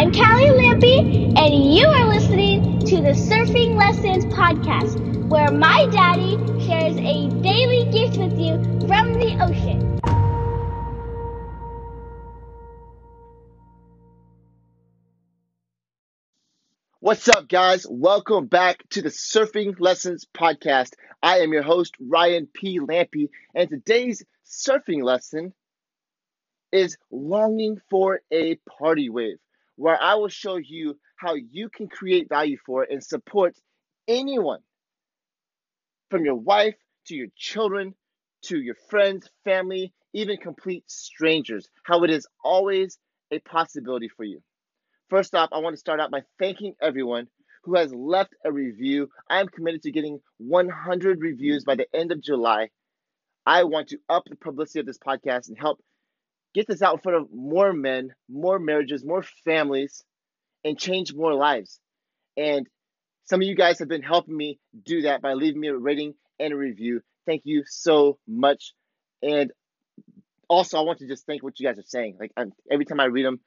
I'm Callie Lampy, and you are listening to the Surfing Lessons Podcast, where my daddy shares a daily gift with you from the ocean. What's up, guys? Welcome back to the Surfing Lessons Podcast. I am your host, Ryan P. Lampy, and today's surfing lesson is longing for a party wave, where I will show you how you can create value for and support anyone from your wife to your children to your friends, family, even complete strangers, how it is always a possibility for you. First off, I want to start out by thanking everyone who has left a review. I am committed to getting 100 reviews by the end of July. I want to up the publicity of this podcast and help get this out in front of more men, more marriages, more families, and change more lives. And some of you guys have been helping me do that by leaving me a rating and a review. Thank you so much. And also, I want to just thank what you guys are saying. Like I'm, every time I read them,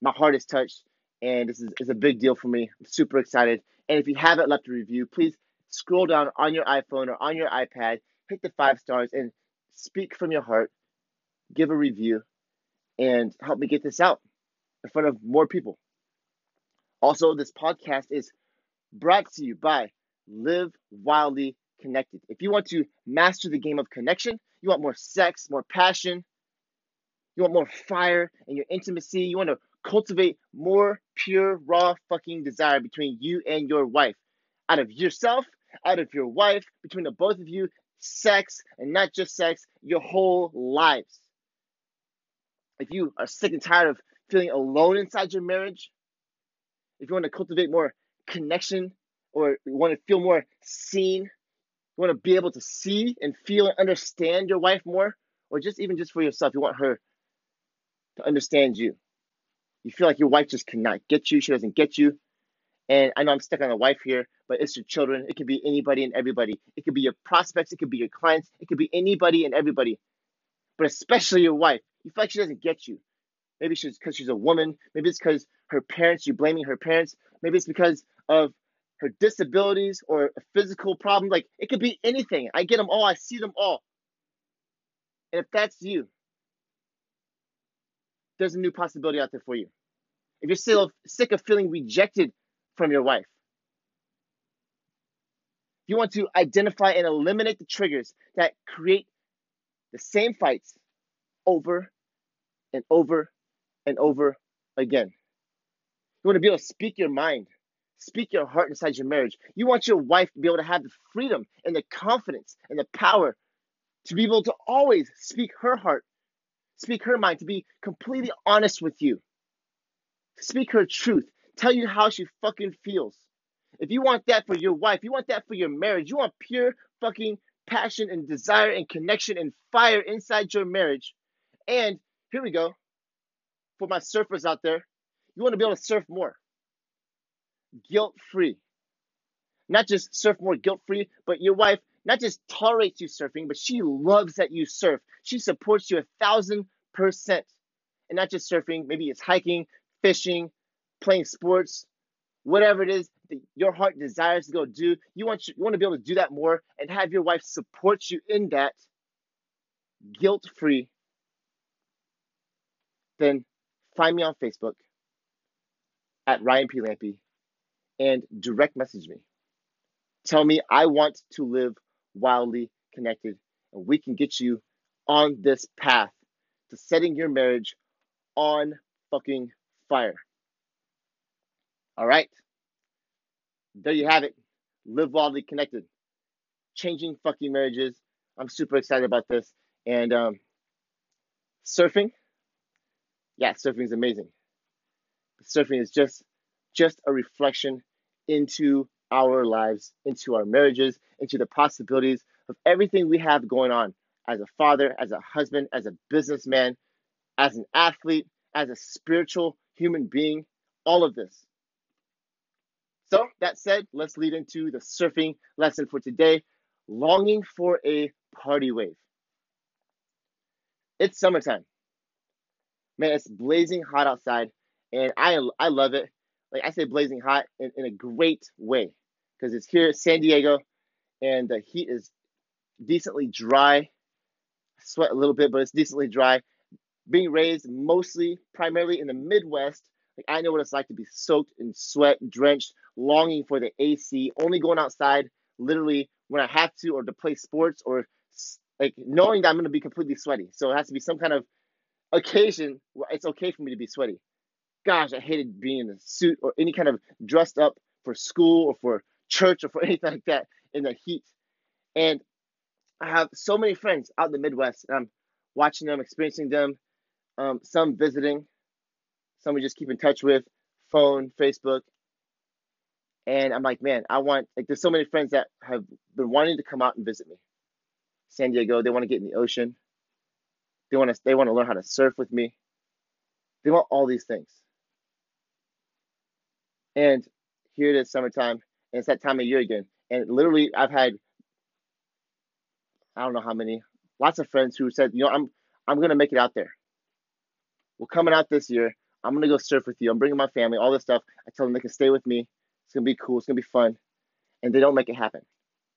my heart is touched, and this is, is a big deal for me. I'm super excited. And if you haven't left a review, please scroll down on your iPhone or on your iPad, hit the five stars, and speak from your heart. Give a review and help me get this out in front of more people. Also, this podcast is brought to you by Live Wildly Connected. If you want to master the game of connection, you want more sex, more passion, you want more fire in your intimacy, you want to cultivate more pure, raw fucking desire between you and your wife. Out of yourself, out of your wife, between the both of you, sex, and not just sex, your whole lives if you are sick and tired of feeling alone inside your marriage, if you want to cultivate more connection or you want to feel more seen, you want to be able to see and feel and understand your wife more, or just even just for yourself, you want her to understand you. You feel like your wife just cannot get you, she doesn't get you. And I know I'm stuck on a wife here, but it's your children. It could be anybody and everybody. It could be your prospects, it could be your clients, it could be anybody and everybody, but especially your wife. You feel like she doesn't get you. Maybe she's because she's a woman. Maybe it's because her parents, you're blaming her parents. Maybe it's because of her disabilities or a physical problem. Like it could be anything. I get them all. I see them all. And if that's you, there's a new possibility out there for you. If you're still sick of feeling rejected from your wife, if you want to identify and eliminate the triggers that create the same fights over and over and over again. You want to be able to speak your mind, speak your heart inside your marriage. You want your wife to be able to have the freedom and the confidence and the power to be able to always speak her heart, speak her mind, to be completely honest with you, speak her truth, tell you how she fucking feels. If you want that for your wife, you want that for your marriage, you want pure fucking passion and desire and connection and fire inside your marriage. And here we go. For my surfers out there, you want to be able to surf more. Guilt free. Not just surf more guilt free, but your wife not just tolerates you surfing, but she loves that you surf. She supports you a thousand percent. And not just surfing, maybe it's hiking, fishing, playing sports, whatever it is that your heart desires to go do. You want you want to be able to do that more and have your wife support you in that guilt free then find me on Facebook at Ryan P. Lampy and direct message me. Tell me I want to live wildly connected, and we can get you on this path to setting your marriage on fucking fire. All right. There you have it. Live wildly connected. Changing fucking marriages. I'm super excited about this. And um, surfing yeah, surfing is amazing. Surfing is just just a reflection into our lives, into our marriages, into the possibilities of everything we have going on as a father, as a husband, as a businessman, as an athlete, as a spiritual human being, all of this. So, that said, let's lead into the surfing lesson for today longing for a party wave. It's summertime. Man, it's blazing hot outside, and I I love it. Like I say, blazing hot in, in a great way because it's here, San Diego, and the heat is decently dry. Sweat a little bit, but it's decently dry. Being raised mostly, primarily in the Midwest, like I know what it's like to be soaked in sweat, drenched, longing for the AC, only going outside literally when I have to, or to play sports, or like knowing that I'm going to be completely sweaty. So it has to be some kind of occasion where it's okay for me to be sweaty. Gosh, I hated being in a suit or any kind of dressed up for school or for church or for anything like that in the heat. And I have so many friends out in the Midwest, and I'm watching them, experiencing them, um, some visiting, some we just keep in touch with, phone, Facebook. And I'm like, man, I want, like, there's so many friends that have been wanting to come out and visit me. San Diego, they want to get in the ocean. They want to, they want to learn how to surf with me. They want all these things. And here it is summertime, and it's that time of year again. And literally, I've had I don't know how many, lots of friends who said, you know, I'm I'm gonna make it out there. We're coming out this year. I'm gonna go surf with you. I'm bringing my family, all this stuff. I tell them they can stay with me. It's gonna be cool. It's gonna be fun, and they don't make it happen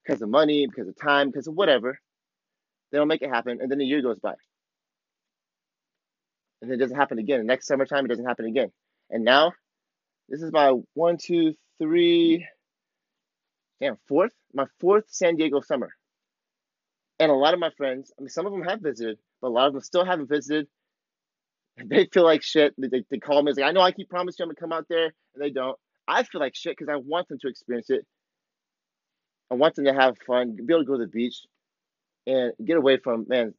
because of money, because of time, because of whatever. They don't make it happen, and then a year goes by, and it doesn't happen again. Next summertime, it doesn't happen again. And now, this is my one, two, three, damn, fourth, my fourth San Diego summer. And a lot of my friends, I mean, some of them have visited, but a lot of them still haven't visited. They feel like shit. They, they call me, it's like, I know I keep promising I'm going to come out there, and they don't. I feel like shit because I want them to experience it. I want them to have fun, be able to go to the beach and get away from, man,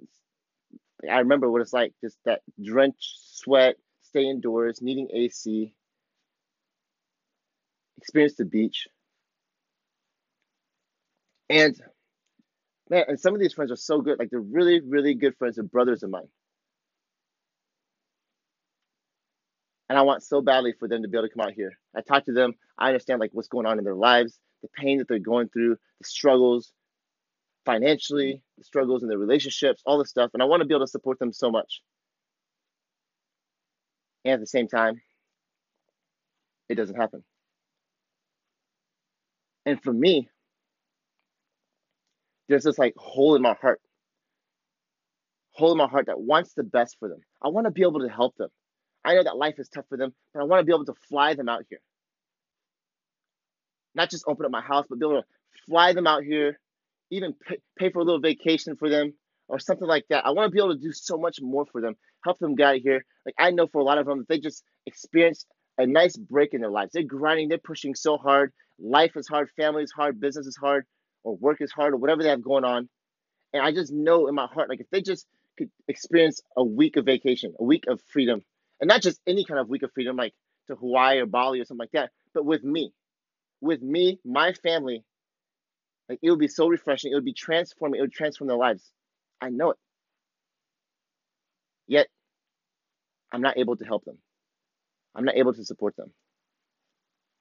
I remember what it's like just that drenched sweat, stay indoors, needing AC, experience the beach. And man, and some of these friends are so good. Like they're really, really good friends and brothers of mine. And I want so badly for them to be able to come out here. I talk to them. I understand like what's going on in their lives, the pain that they're going through, the struggles financially, the struggles in their relationships, all this stuff. And I want to be able to support them so much. And at the same time, it doesn't happen. And for me, there's this like hole in my heart, hole in my heart that wants the best for them. I want to be able to help them. I know that life is tough for them, but I want to be able to fly them out here. Not just open up my house, but be able to fly them out here, even pay, pay for a little vacation for them or something like that. I want to be able to do so much more for them, help them get out here. Like I know for a lot of them, they just experienced a nice break in their lives. They're grinding, they're pushing so hard. Life is hard, family is hard, business is hard or work is hard or whatever they have going on. And I just know in my heart, like if they just could experience a week of vacation, a week of freedom, and not just any kind of week of freedom, like to Hawaii or Bali or something like that, but with me, with me, my family, like it would be so refreshing. It would be transforming. It would transform their lives. I know it. Yet, I'm not able to help them. I'm not able to support them.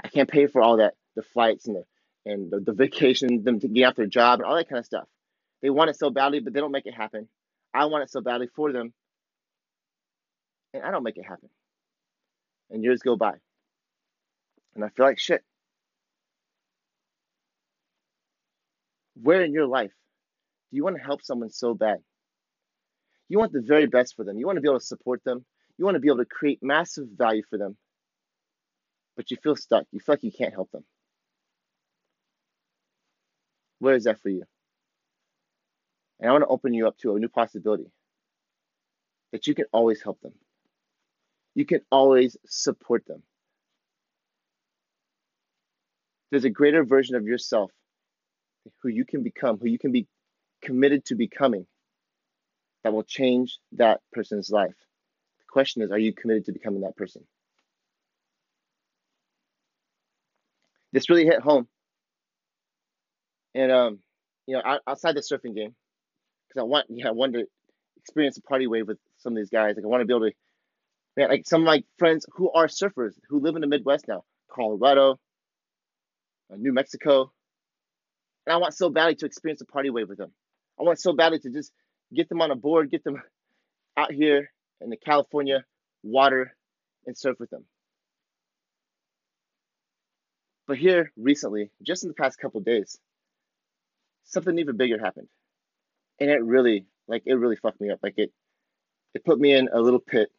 I can't pay for all that, the flights and the and the, the vacation, them to get off their job and all that kind of stuff. They want it so badly, but they don't make it happen. I want it so badly for them, and I don't make it happen. And years go by, and I feel like shit. Where in your life do you want to help someone so bad? You want the very best for them. You want to be able to support them. You want to be able to create massive value for them. But you feel stuck. You feel like you can't help them. Where is that for you? And I want to open you up to a new possibility that you can always help them. You can always support them. There's a greater version of yourself who you can become, who you can be committed to becoming that will change that person's life. The question is, are you committed to becoming that person? This really hit home and um, you know, outside the surfing game, because I want, yeah, I want to experience a party wave with some of these guys. Like I want to be able to, man, like some of my friends who are surfers who live in the Midwest now, Colorado, uh, New Mexico, and I want so badly to experience a party wave with them. I want so badly to just get them on a board, get them out here in the California water and surf with them. But here recently, just in the past couple days, something even bigger happened. And it really, like, it really fucked me up. Like, it, it put me in a little pit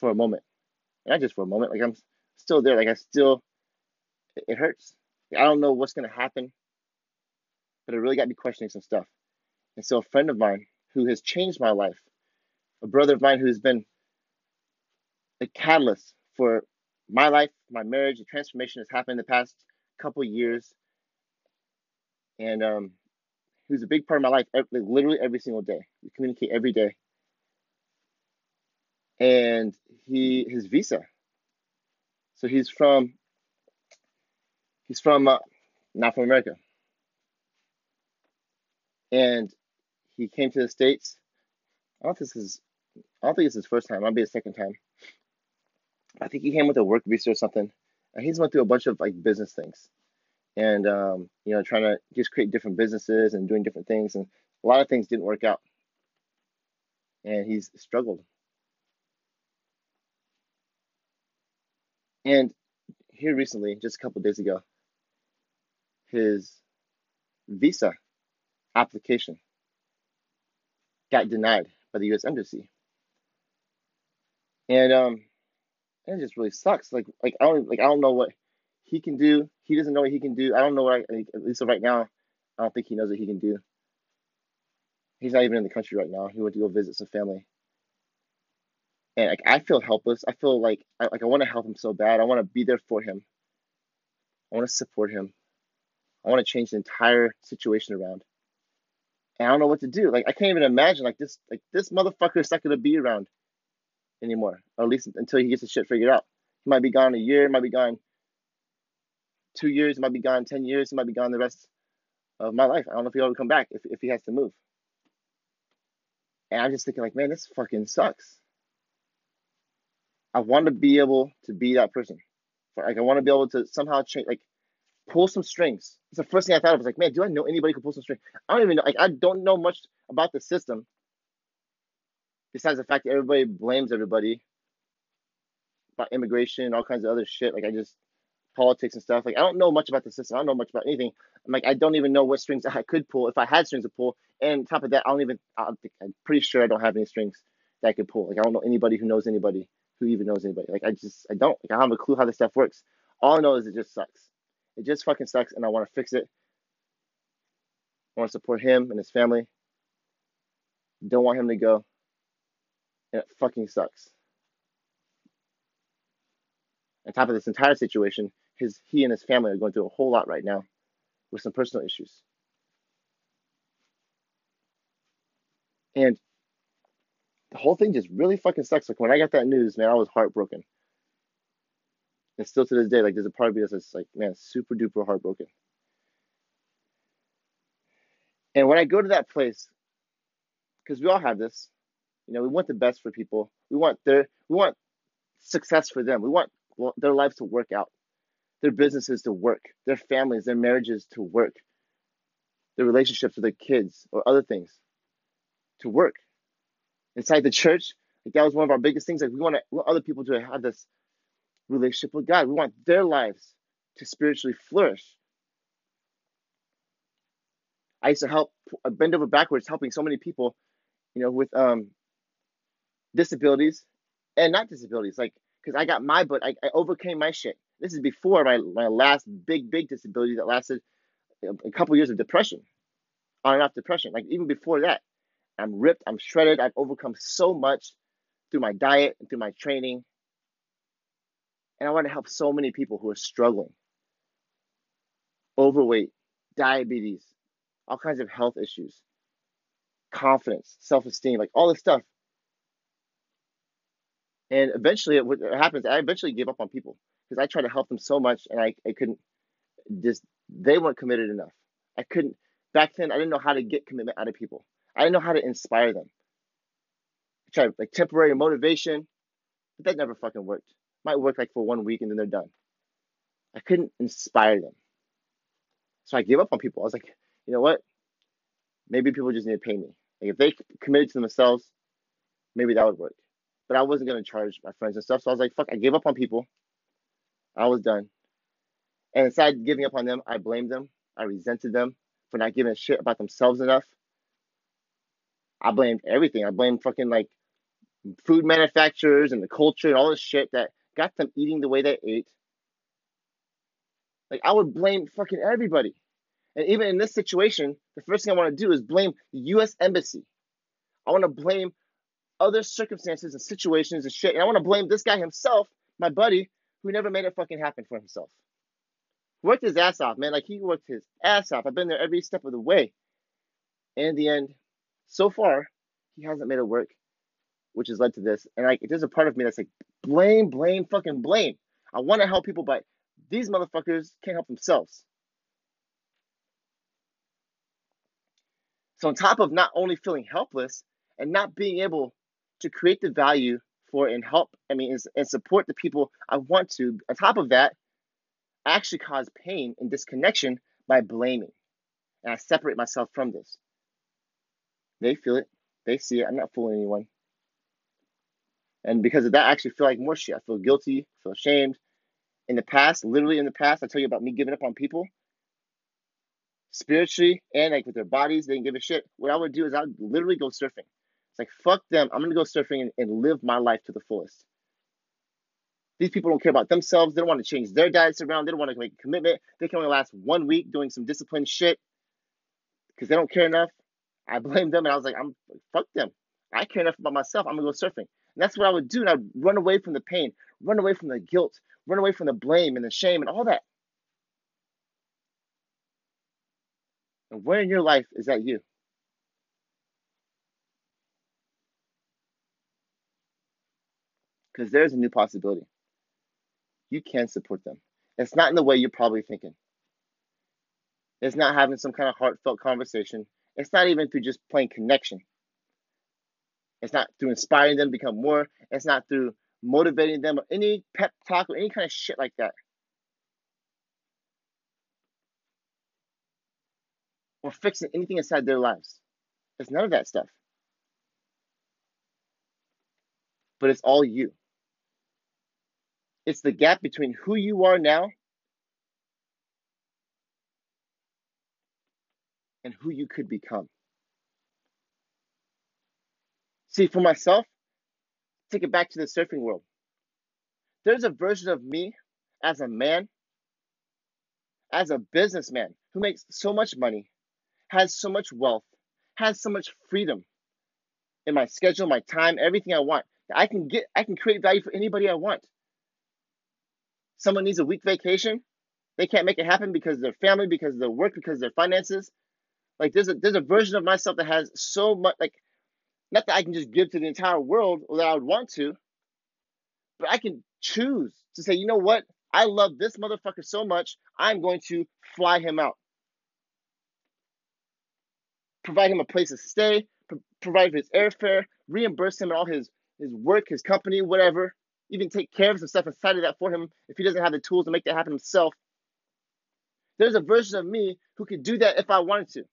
for a moment. Not just for a moment. Like, I'm still there. Like, I still, it hurts. I don't know what's going to happen, but it really got me questioning some stuff. And so, a friend of mine who has changed my life, a brother of mine who's been a catalyst for my life, my marriage, the transformation has happened in the past couple years, and um, who's a big part of my life, literally every single day. We communicate every day, and he his visa. So he's from he's from uh, not from America, and he came to the states. I don't think this is I don't think it's his first time. Might be his second time. I think he came with a work visa or something, and he's went through a bunch of like business things, and um, you know, trying to just create different businesses and doing different things, and a lot of things didn't work out, and he's struggled. And here recently, just a couple days ago, his visa application got denied by the U.S. Embassy, and um, it just really sucks. Like like I don't like I don't know what he can do. He doesn't know what he can do. I don't know what I at least right now. I don't think he knows what he can do. He's not even in the country right now. He went to go visit some family, and like I feel helpless. I feel like I, like I want to help him so bad. I want to be there for him. I want to support him. I want to change the entire situation around. And I don't know what to do. Like I can't even imagine like this like this motherfucker is not gonna be around anymore, or at least until he gets his shit figured out. He might be gone a year, might be gone two years, might be gone 10 years, he might be gone the rest of my life. I don't know if he'll ever come back if, if he has to move. And I'm just thinking, like, man, this fucking sucks. I want to be able to be that person. Like, I want to be able to somehow change, like, pull some strings. It's the first thing I thought of. I was like, man, do I know anybody who can pull some strings? I don't even know. Like, I don't know much about the system besides the fact that everybody blames everybody about immigration, all kinds of other shit. Like I just politics and stuff. Like I don't know much about the system. I don't know much about anything. I'm like I don't even know what strings I could pull if I had strings to pull. And top of that, I don't even. I am pretty sure I don't have any strings that I could pull. Like I don't know anybody who knows anybody who even knows anybody. Like I just I don't. Like I don't have a clue how this stuff works. All I know is it just sucks. It just fucking sucks, and I want to fix it. I want to support him and his family. Don't want him to go and it fucking sucks. On top of this entire situation, his he and his family are going through a whole lot right now with some personal issues. And the whole thing just really fucking sucks. Like when I got that news, man, I was heartbroken. And still to this day, like there's a part of me that's like, man, super duper heartbroken. And when I go to that place, because we all have this, you know, we want the best for people. We want their we want success for them. We want their lives to work out, their businesses to work, their families, their marriages to work, their relationships with their kids or other things to work. Inside the church, like that was one of our biggest things. Like we want, to, we want other people to have this relationship with God. We want their lives to spiritually flourish. I used to help bend over backwards, helping so many people, you know, with um, disabilities and not disabilities, like because I got my but I, I overcame my shit. This is before my, my last big, big disability that lasted a couple years of depression, on and off depression. Like even before that, I'm ripped, I'm shredded, I've overcome so much through my diet and through my training. And I want to help so many people who are struggling. Overweight, diabetes, all kinds of health issues, confidence, self esteem, like all this stuff and eventually, what happens, I eventually gave up on people because I tried to help them so much and I, I couldn't just, they weren't committed enough. I couldn't, back then, I didn't know how to get commitment out of people. I didn't know how to inspire them. I tried like temporary motivation, but that never fucking worked. Might work like for one week and then they're done. I couldn't inspire them. So I gave up on people. I was like, you know what? Maybe people just need to pay me. Like if they committed to themselves, maybe that would work but I wasn't gonna charge my friends and stuff. So I was like, fuck, I gave up on people. I was done. And instead of giving up on them, I blamed them. I resented them for not giving a shit about themselves enough. I blamed everything. I blamed fucking like food manufacturers and the culture and all this shit that got them eating the way they ate. Like I would blame fucking everybody. And even in this situation, the first thing I want to do is blame the US embassy. I want to blame other circumstances and situations and shit. And I want to blame this guy himself, my buddy, who never made it fucking happen for himself. Worked his ass off, man. Like he worked his ass off. I've been there every step of the way. And in the end, so far, he hasn't made it work, which has led to this. And like, there's a part of me that's like, blame, blame, fucking blame. I want to help people, but these motherfuckers can't help themselves. So, on top of not only feeling helpless and not being able to create the value for and help, I mean, and support the people I want to, on top of that, I actually cause pain and disconnection by blaming. And I separate myself from this. They feel it, they see it. I'm not fooling anyone. And because of that, I actually feel like more shit. I feel guilty, feel ashamed. In the past, literally in the past, I tell you about me giving up on people spiritually and like with their bodies, they didn't give a shit. What I would do is I would literally go surfing. It's like fuck them. I'm gonna go surfing and, and live my life to the fullest. These people don't care about themselves. They don't want to change their diets around. They don't want to make a commitment. They can only last one week doing some disciplined shit because they don't care enough. I blame them and I was like, I'm fuck them. I care enough about myself. I'm gonna go surfing. And that's what I would do. And I'd run away from the pain, run away from the guilt, run away from the blame and the shame and all that. And where in your life is that you? Because there's a new possibility. You can support them. It's not in the way you're probably thinking. It's not having some kind of heartfelt conversation. It's not even through just plain connection. It's not through inspiring them to become more. It's not through motivating them or any pep talk or any kind of shit like that. or fixing anything inside their lives. It's none of that stuff. But it's all you. It's the gap between who you are now and who you could become. See, for myself, take it back to the surfing world. There's a version of me as a man, as a businessman who makes so much money, has so much wealth, has so much freedom in my schedule, my time, everything I want. I can get I can create value for anybody I want. Someone needs a week vacation, they can't make it happen because of their family, because of their work, because of their finances. Like there's a there's a version of myself that has so much like not that I can just give to the entire world or that I would want to, but I can choose to say, you know what? I love this motherfucker so much, I'm going to fly him out provide him a place to stay, pro- provide his airfare, reimburse him and all his his work, his company, whatever. Even take care of some stuff inside of that for him if he doesn't have the tools to make that happen himself. There's a version of me who could do that if I wanted to.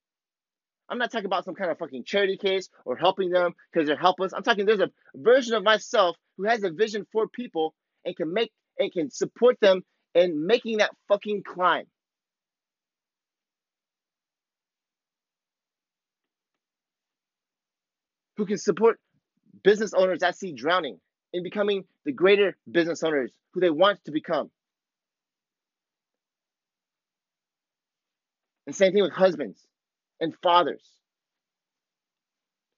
I'm not talking about some kind of fucking charity case or helping them because they're helpless. I'm talking there's a version of myself who has a vision for people and can make and can support them in making that fucking climb. who can support business owners that see drowning in becoming the greater business owners who they want to become. And same thing with husbands and fathers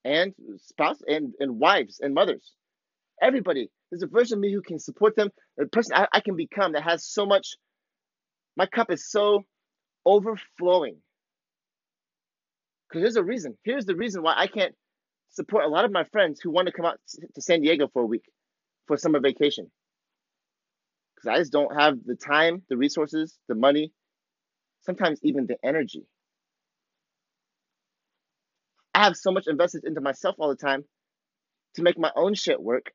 and spouse and, and wives and mothers. Everybody. There's a version of me who can support them. The person I, I can become that has so much, my cup is so overflowing. Because there's a reason. Here's the reason why I can't support a lot of my friends who want to come out to San Diego for a week for summer vacation. Because I just don't have the time, the resources, the money, sometimes even the energy. I have so much invested into myself all the time to make my own shit work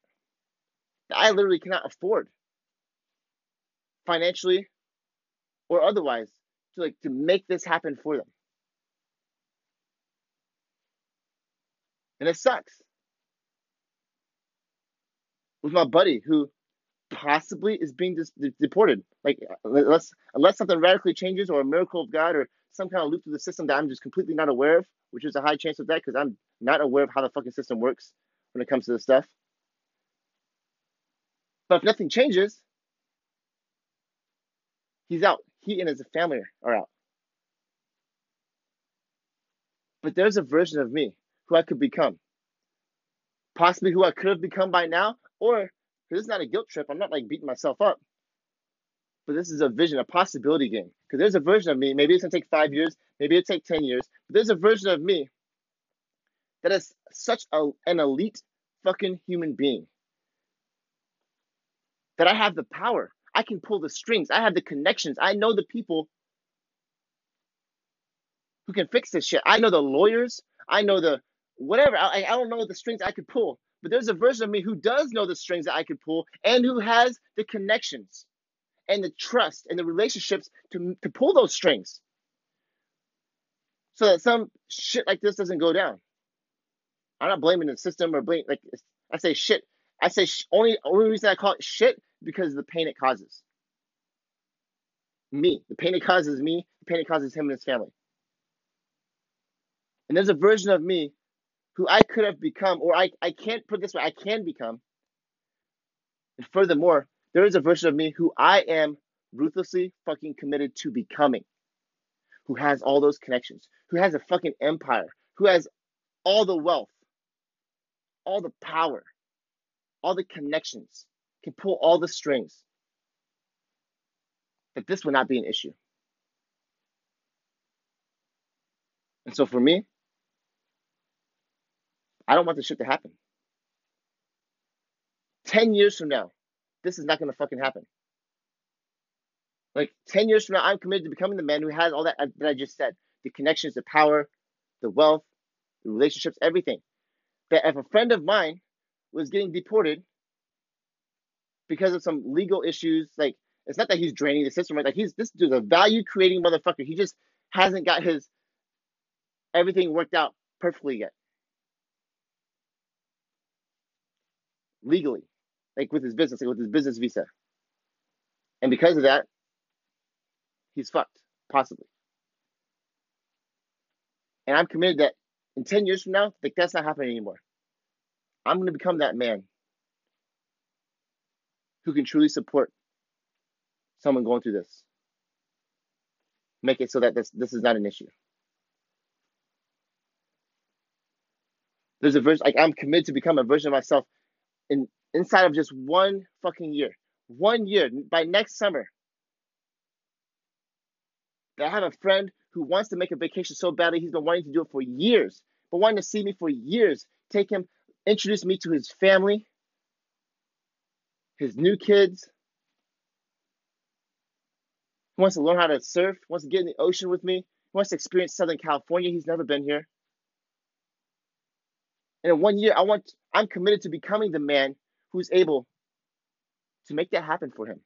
that I literally cannot afford financially or otherwise to like to make this happen for them. And it sucks. With my buddy who possibly is being dis- deported. Like uh, unless unless something radically changes or a miracle of God or some kind of loop through the system that I'm just completely not aware of, which is a high chance of that because I'm not aware of how the fucking system works when it comes to this stuff. But if nothing changes, he's out. He and his family are out. But there's a version of me who I could become. Possibly who I could have become by now, or this is not a guilt trip. I'm not like beating myself up. But this is a vision, a possibility game. Because there's a version of me, maybe it's gonna take five years, maybe it'll take 10 years, but there's a version of me that is such a, an elite fucking human being that I have the power. I can pull the strings. I have the connections. I know the people who can fix this shit. I know the lawyers. I know the whatever. I, I don't know the strings I could pull, but there's a version of me who does know the strings that I could pull and who has the connections and the trust and the relationships to, to pull those strings so that some shit like this doesn't go down. I'm not blaming the system or blame like I say shit. I say sh- only only reason I call it shit because of the pain it causes. Me, the pain it causes me, the pain it causes him and his family. And there's a version of me who I could have become, or I, I can't put this way, I can become. And furthermore, there is a version of me who I am ruthlessly fucking committed to becoming, who has all those connections, who has a fucking empire, who has all the wealth, all the power, all the connections, can pull all the strings, that this would not be an issue. And so for me, I don't want this shit to happen. 10 years from now, this is not going to fucking happen. Like 10 years from now, I'm committed to becoming the man who has all that uh, that I just said the connections, the power, the wealth, the relationships, everything. That if a friend of mine was getting deported because of some legal issues, like it's not that he's draining the system, right? Like he's this dude's a value creating motherfucker. He just hasn't got his everything worked out perfectly yet. Legally like with his business, like with his business visa. And because of that, he's fucked, possibly. And I'm committed that in 10 years from now, like that's not happening anymore. I'm going to become that man who can truly support someone going through this. Make it so that this, this is not an issue. There's a version, like I'm committed to become a version of myself in inside of just one fucking year. One year by next summer. I have a friend who wants to make a vacation so badly, he's been wanting to do it for years, but wanting to see me for years. Take him, introduce me to his family, his new kids. He wants to learn how to surf, wants to get in the ocean with me, he wants to experience Southern California. He's never been here. And in one year, I want I'm committed to becoming the man who's able to make that happen for him.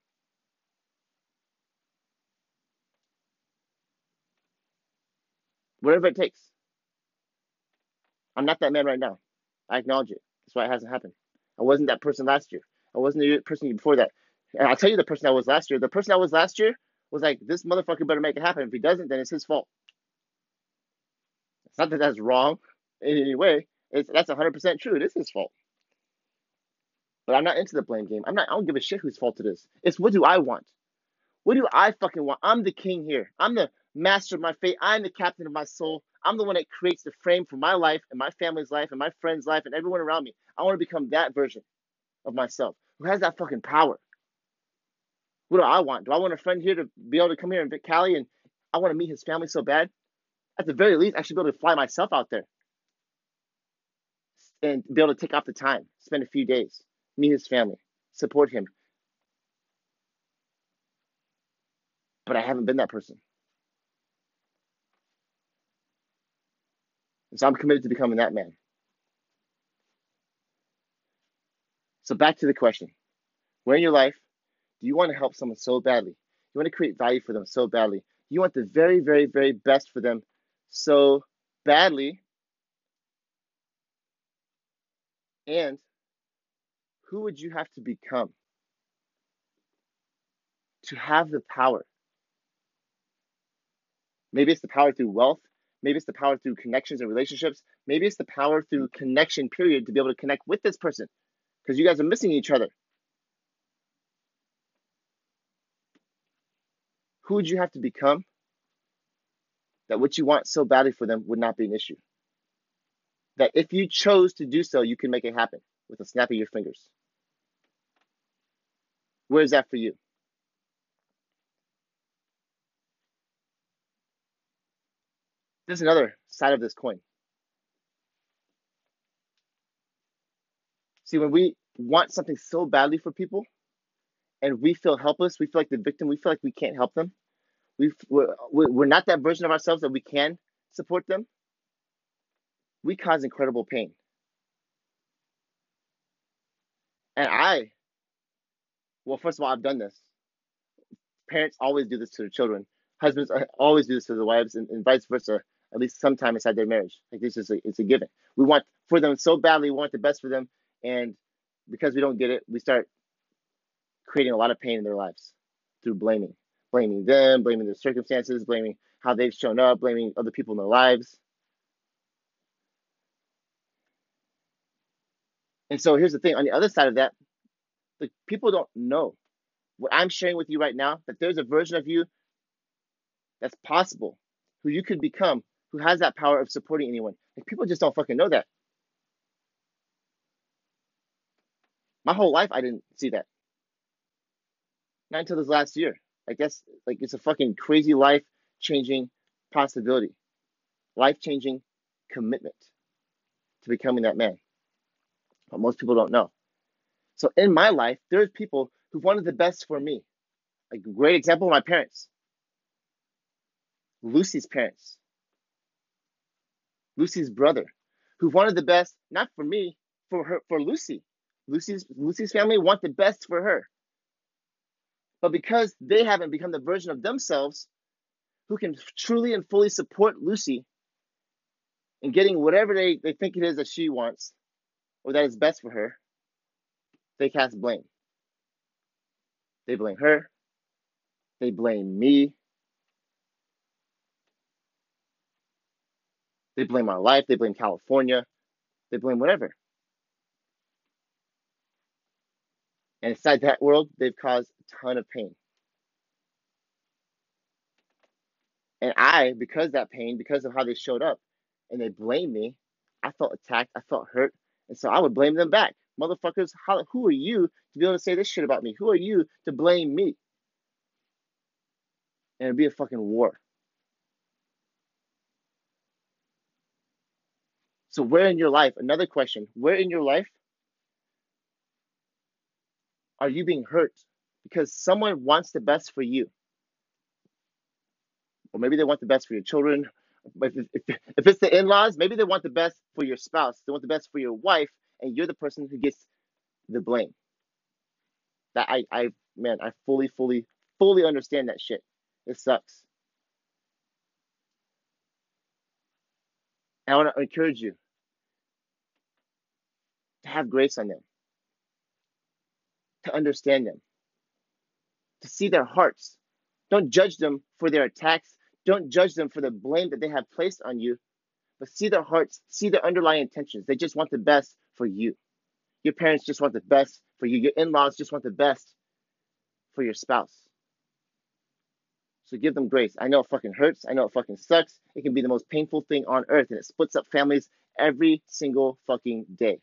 Whatever it takes. I'm not that man right now. I acknowledge it. That's why it hasn't happened. I wasn't that person last year. I wasn't the person before that. And I'll tell you the person I was last year. The person I was last year was like, this motherfucker better make it happen. If he doesn't, then it's his fault. It's not that that's wrong in any way. It's that's 100% true. It is his fault. But I'm not into the blame game. I'm not. I don't give a shit whose fault it is. It's what do I want? What do I fucking want? I'm the king here. I'm the master of my fate. I'm the captain of my soul. I'm the one that creates the frame for my life and my family's life and my friends' life and everyone around me. I want to become that version of myself who has that fucking power. What do I want? Do I want a friend here to be able to come here and Cali and I want to meet his family so bad? At the very least, I should be able to fly myself out there and be able to take off the time, spend a few days meet his family, support him. But I haven't been that person. And so I'm committed to becoming that man. So back to the question. Where in your life do you want to help someone so badly? You want to create value for them so badly. You want the very, very, very best for them so badly. And who would you have to become to have the power. Maybe it's the power through wealth. Maybe it's the power through connections and relationships. Maybe it's the power through connection, period, to be able to connect with this person because you guys are missing each other. Who would you have to become that what you want so badly for them would not be an issue? That if you chose to do so, you can make it happen with a snap of your fingers. Where is that for you? There's another side of this coin. See, when we want something so badly for people and we feel helpless, we feel like the victim, we feel like we can't help them, we we're, we're not that version of ourselves that we can support them, we cause incredible pain. And I, well, first of all, I've done this. Parents always do this to their children. Husbands always do this to their wives, and, and vice versa. At least sometime inside their marriage, like this is a, it's a given. We want for them so badly. We want the best for them, and because we don't get it, we start creating a lot of pain in their lives through blaming, blaming them, blaming their circumstances, blaming how they've shown up, blaming other people in their lives. And so here's the thing on the other side of that, the people don't know what I'm sharing with you right now that there's a version of you that's possible, who you could become, who has that power of supporting anyone. Like people just don't fucking know that. My whole life I didn't see that. Not until this last year. Like that's like it's a fucking crazy life changing possibility. Life changing commitment to becoming that man but most people don't know. So in my life, there's people who wanted the best for me. A great example, my parents. Lucy's parents. Lucy's brother, who wanted the best, not for me, for her, for Lucy. Lucy's Lucy's family want the best for her. But because they haven't become the version of themselves who can truly and fully support Lucy in getting whatever they, they think it is that she wants, or that is best for her, they cast blame. They blame her. They blame me. They blame our life. They blame California. They blame whatever. And inside that world, they've caused a ton of pain. And I, because that pain, because of how they showed up, and they blame me, I felt attacked. I felt hurt. And so I would blame them back. Motherfuckers, how, who are you to be able to say this shit about me? Who are you to blame me? And it'd be a fucking war. So, where in your life, another question, where in your life are you being hurt because someone wants the best for you? Or maybe they want the best for your children if, if, if it's the in-laws, maybe they want the best for your spouse. They want the best for your wife, and you're the person who gets the blame. That I, I, man, I fully, fully, fully understand that shit. It sucks. And I want to encourage you to have grace on them, to understand them, to see their hearts. Don't judge them for their attacks don't judge them for the blame that they have placed on you, but see their hearts, see their underlying intentions. They just want the best for you. Your parents just want the best for you. Your in laws just want the best for your spouse. So give them grace. I know it fucking hurts. I know it fucking sucks. It can be the most painful thing on earth, and it splits up families every single fucking day.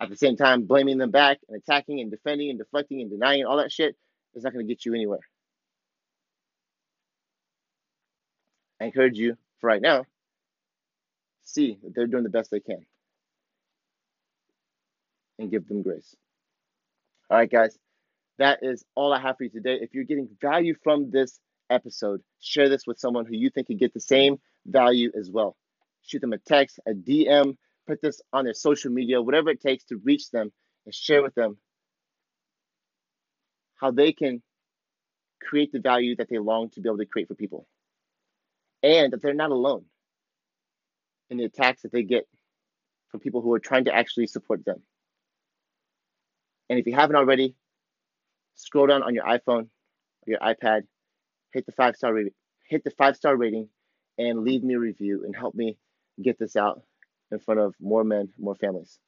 At the same time, blaming them back and attacking and defending and deflecting and denying all that shit it's not going to get you anywhere. I encourage you for right now, see that they're doing the best they can and give them grace. All right, guys, that is all I have for you today. If you're getting value from this episode, share this with someone who you think could get the same value as well. Shoot them a text, a DM, put this on their social media, whatever it takes to reach them and share with them how they can create the value that they long to be able to create for people. And that they're not alone in the attacks that they get from people who are trying to actually support them. And if you haven't already, scroll down on your iPhone or your iPad, hit the five star rating, hit the five star rating, and leave me a review and help me get this out in front of more men, more families.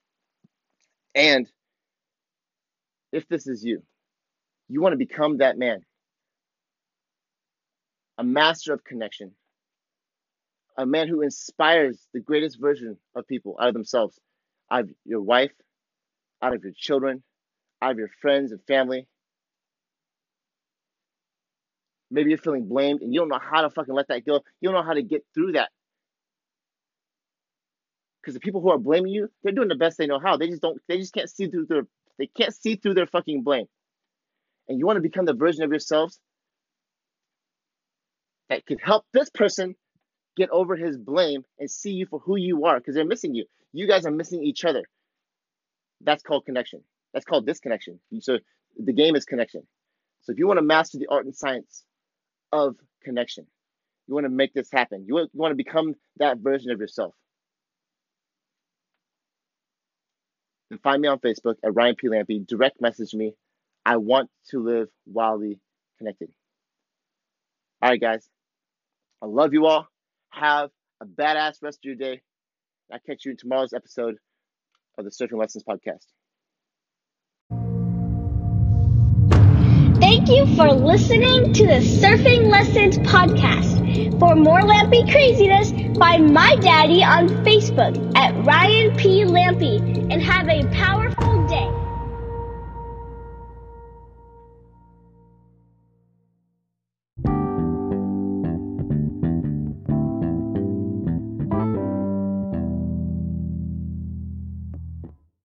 And if this is you, you want to become that man, a master of connection, a man who inspires the greatest version of people out of themselves, out of your wife, out of your children, out of your friends and family. Maybe you're feeling blamed and you don't know how to fucking let that go. You don't know how to get through that. Because the people who are blaming you, they're doing the best they know how. They just don't they just can't see through their they can't see through their fucking blame. And you want to become the version of yourselves that can help this person get over his blame and see you for who you are because they're missing you. You guys are missing each other. That's called connection. That's called disconnection. So the game is connection. So if you want to master the art and science of connection, you want to make this happen. You want, you want to become that version of yourself. Then find me on Facebook at Ryan P. Lampy. Direct message me. I want to live wildly connected. All right, guys. I love you all. Have a badass rest of your day. I'll catch you in tomorrow's episode of the Surfing Lessons Podcast. Thank you for listening to the Surfing Lessons Podcast. For more Lampy craziness, find my daddy on Facebook at Ryan P. Lampy and have a powerful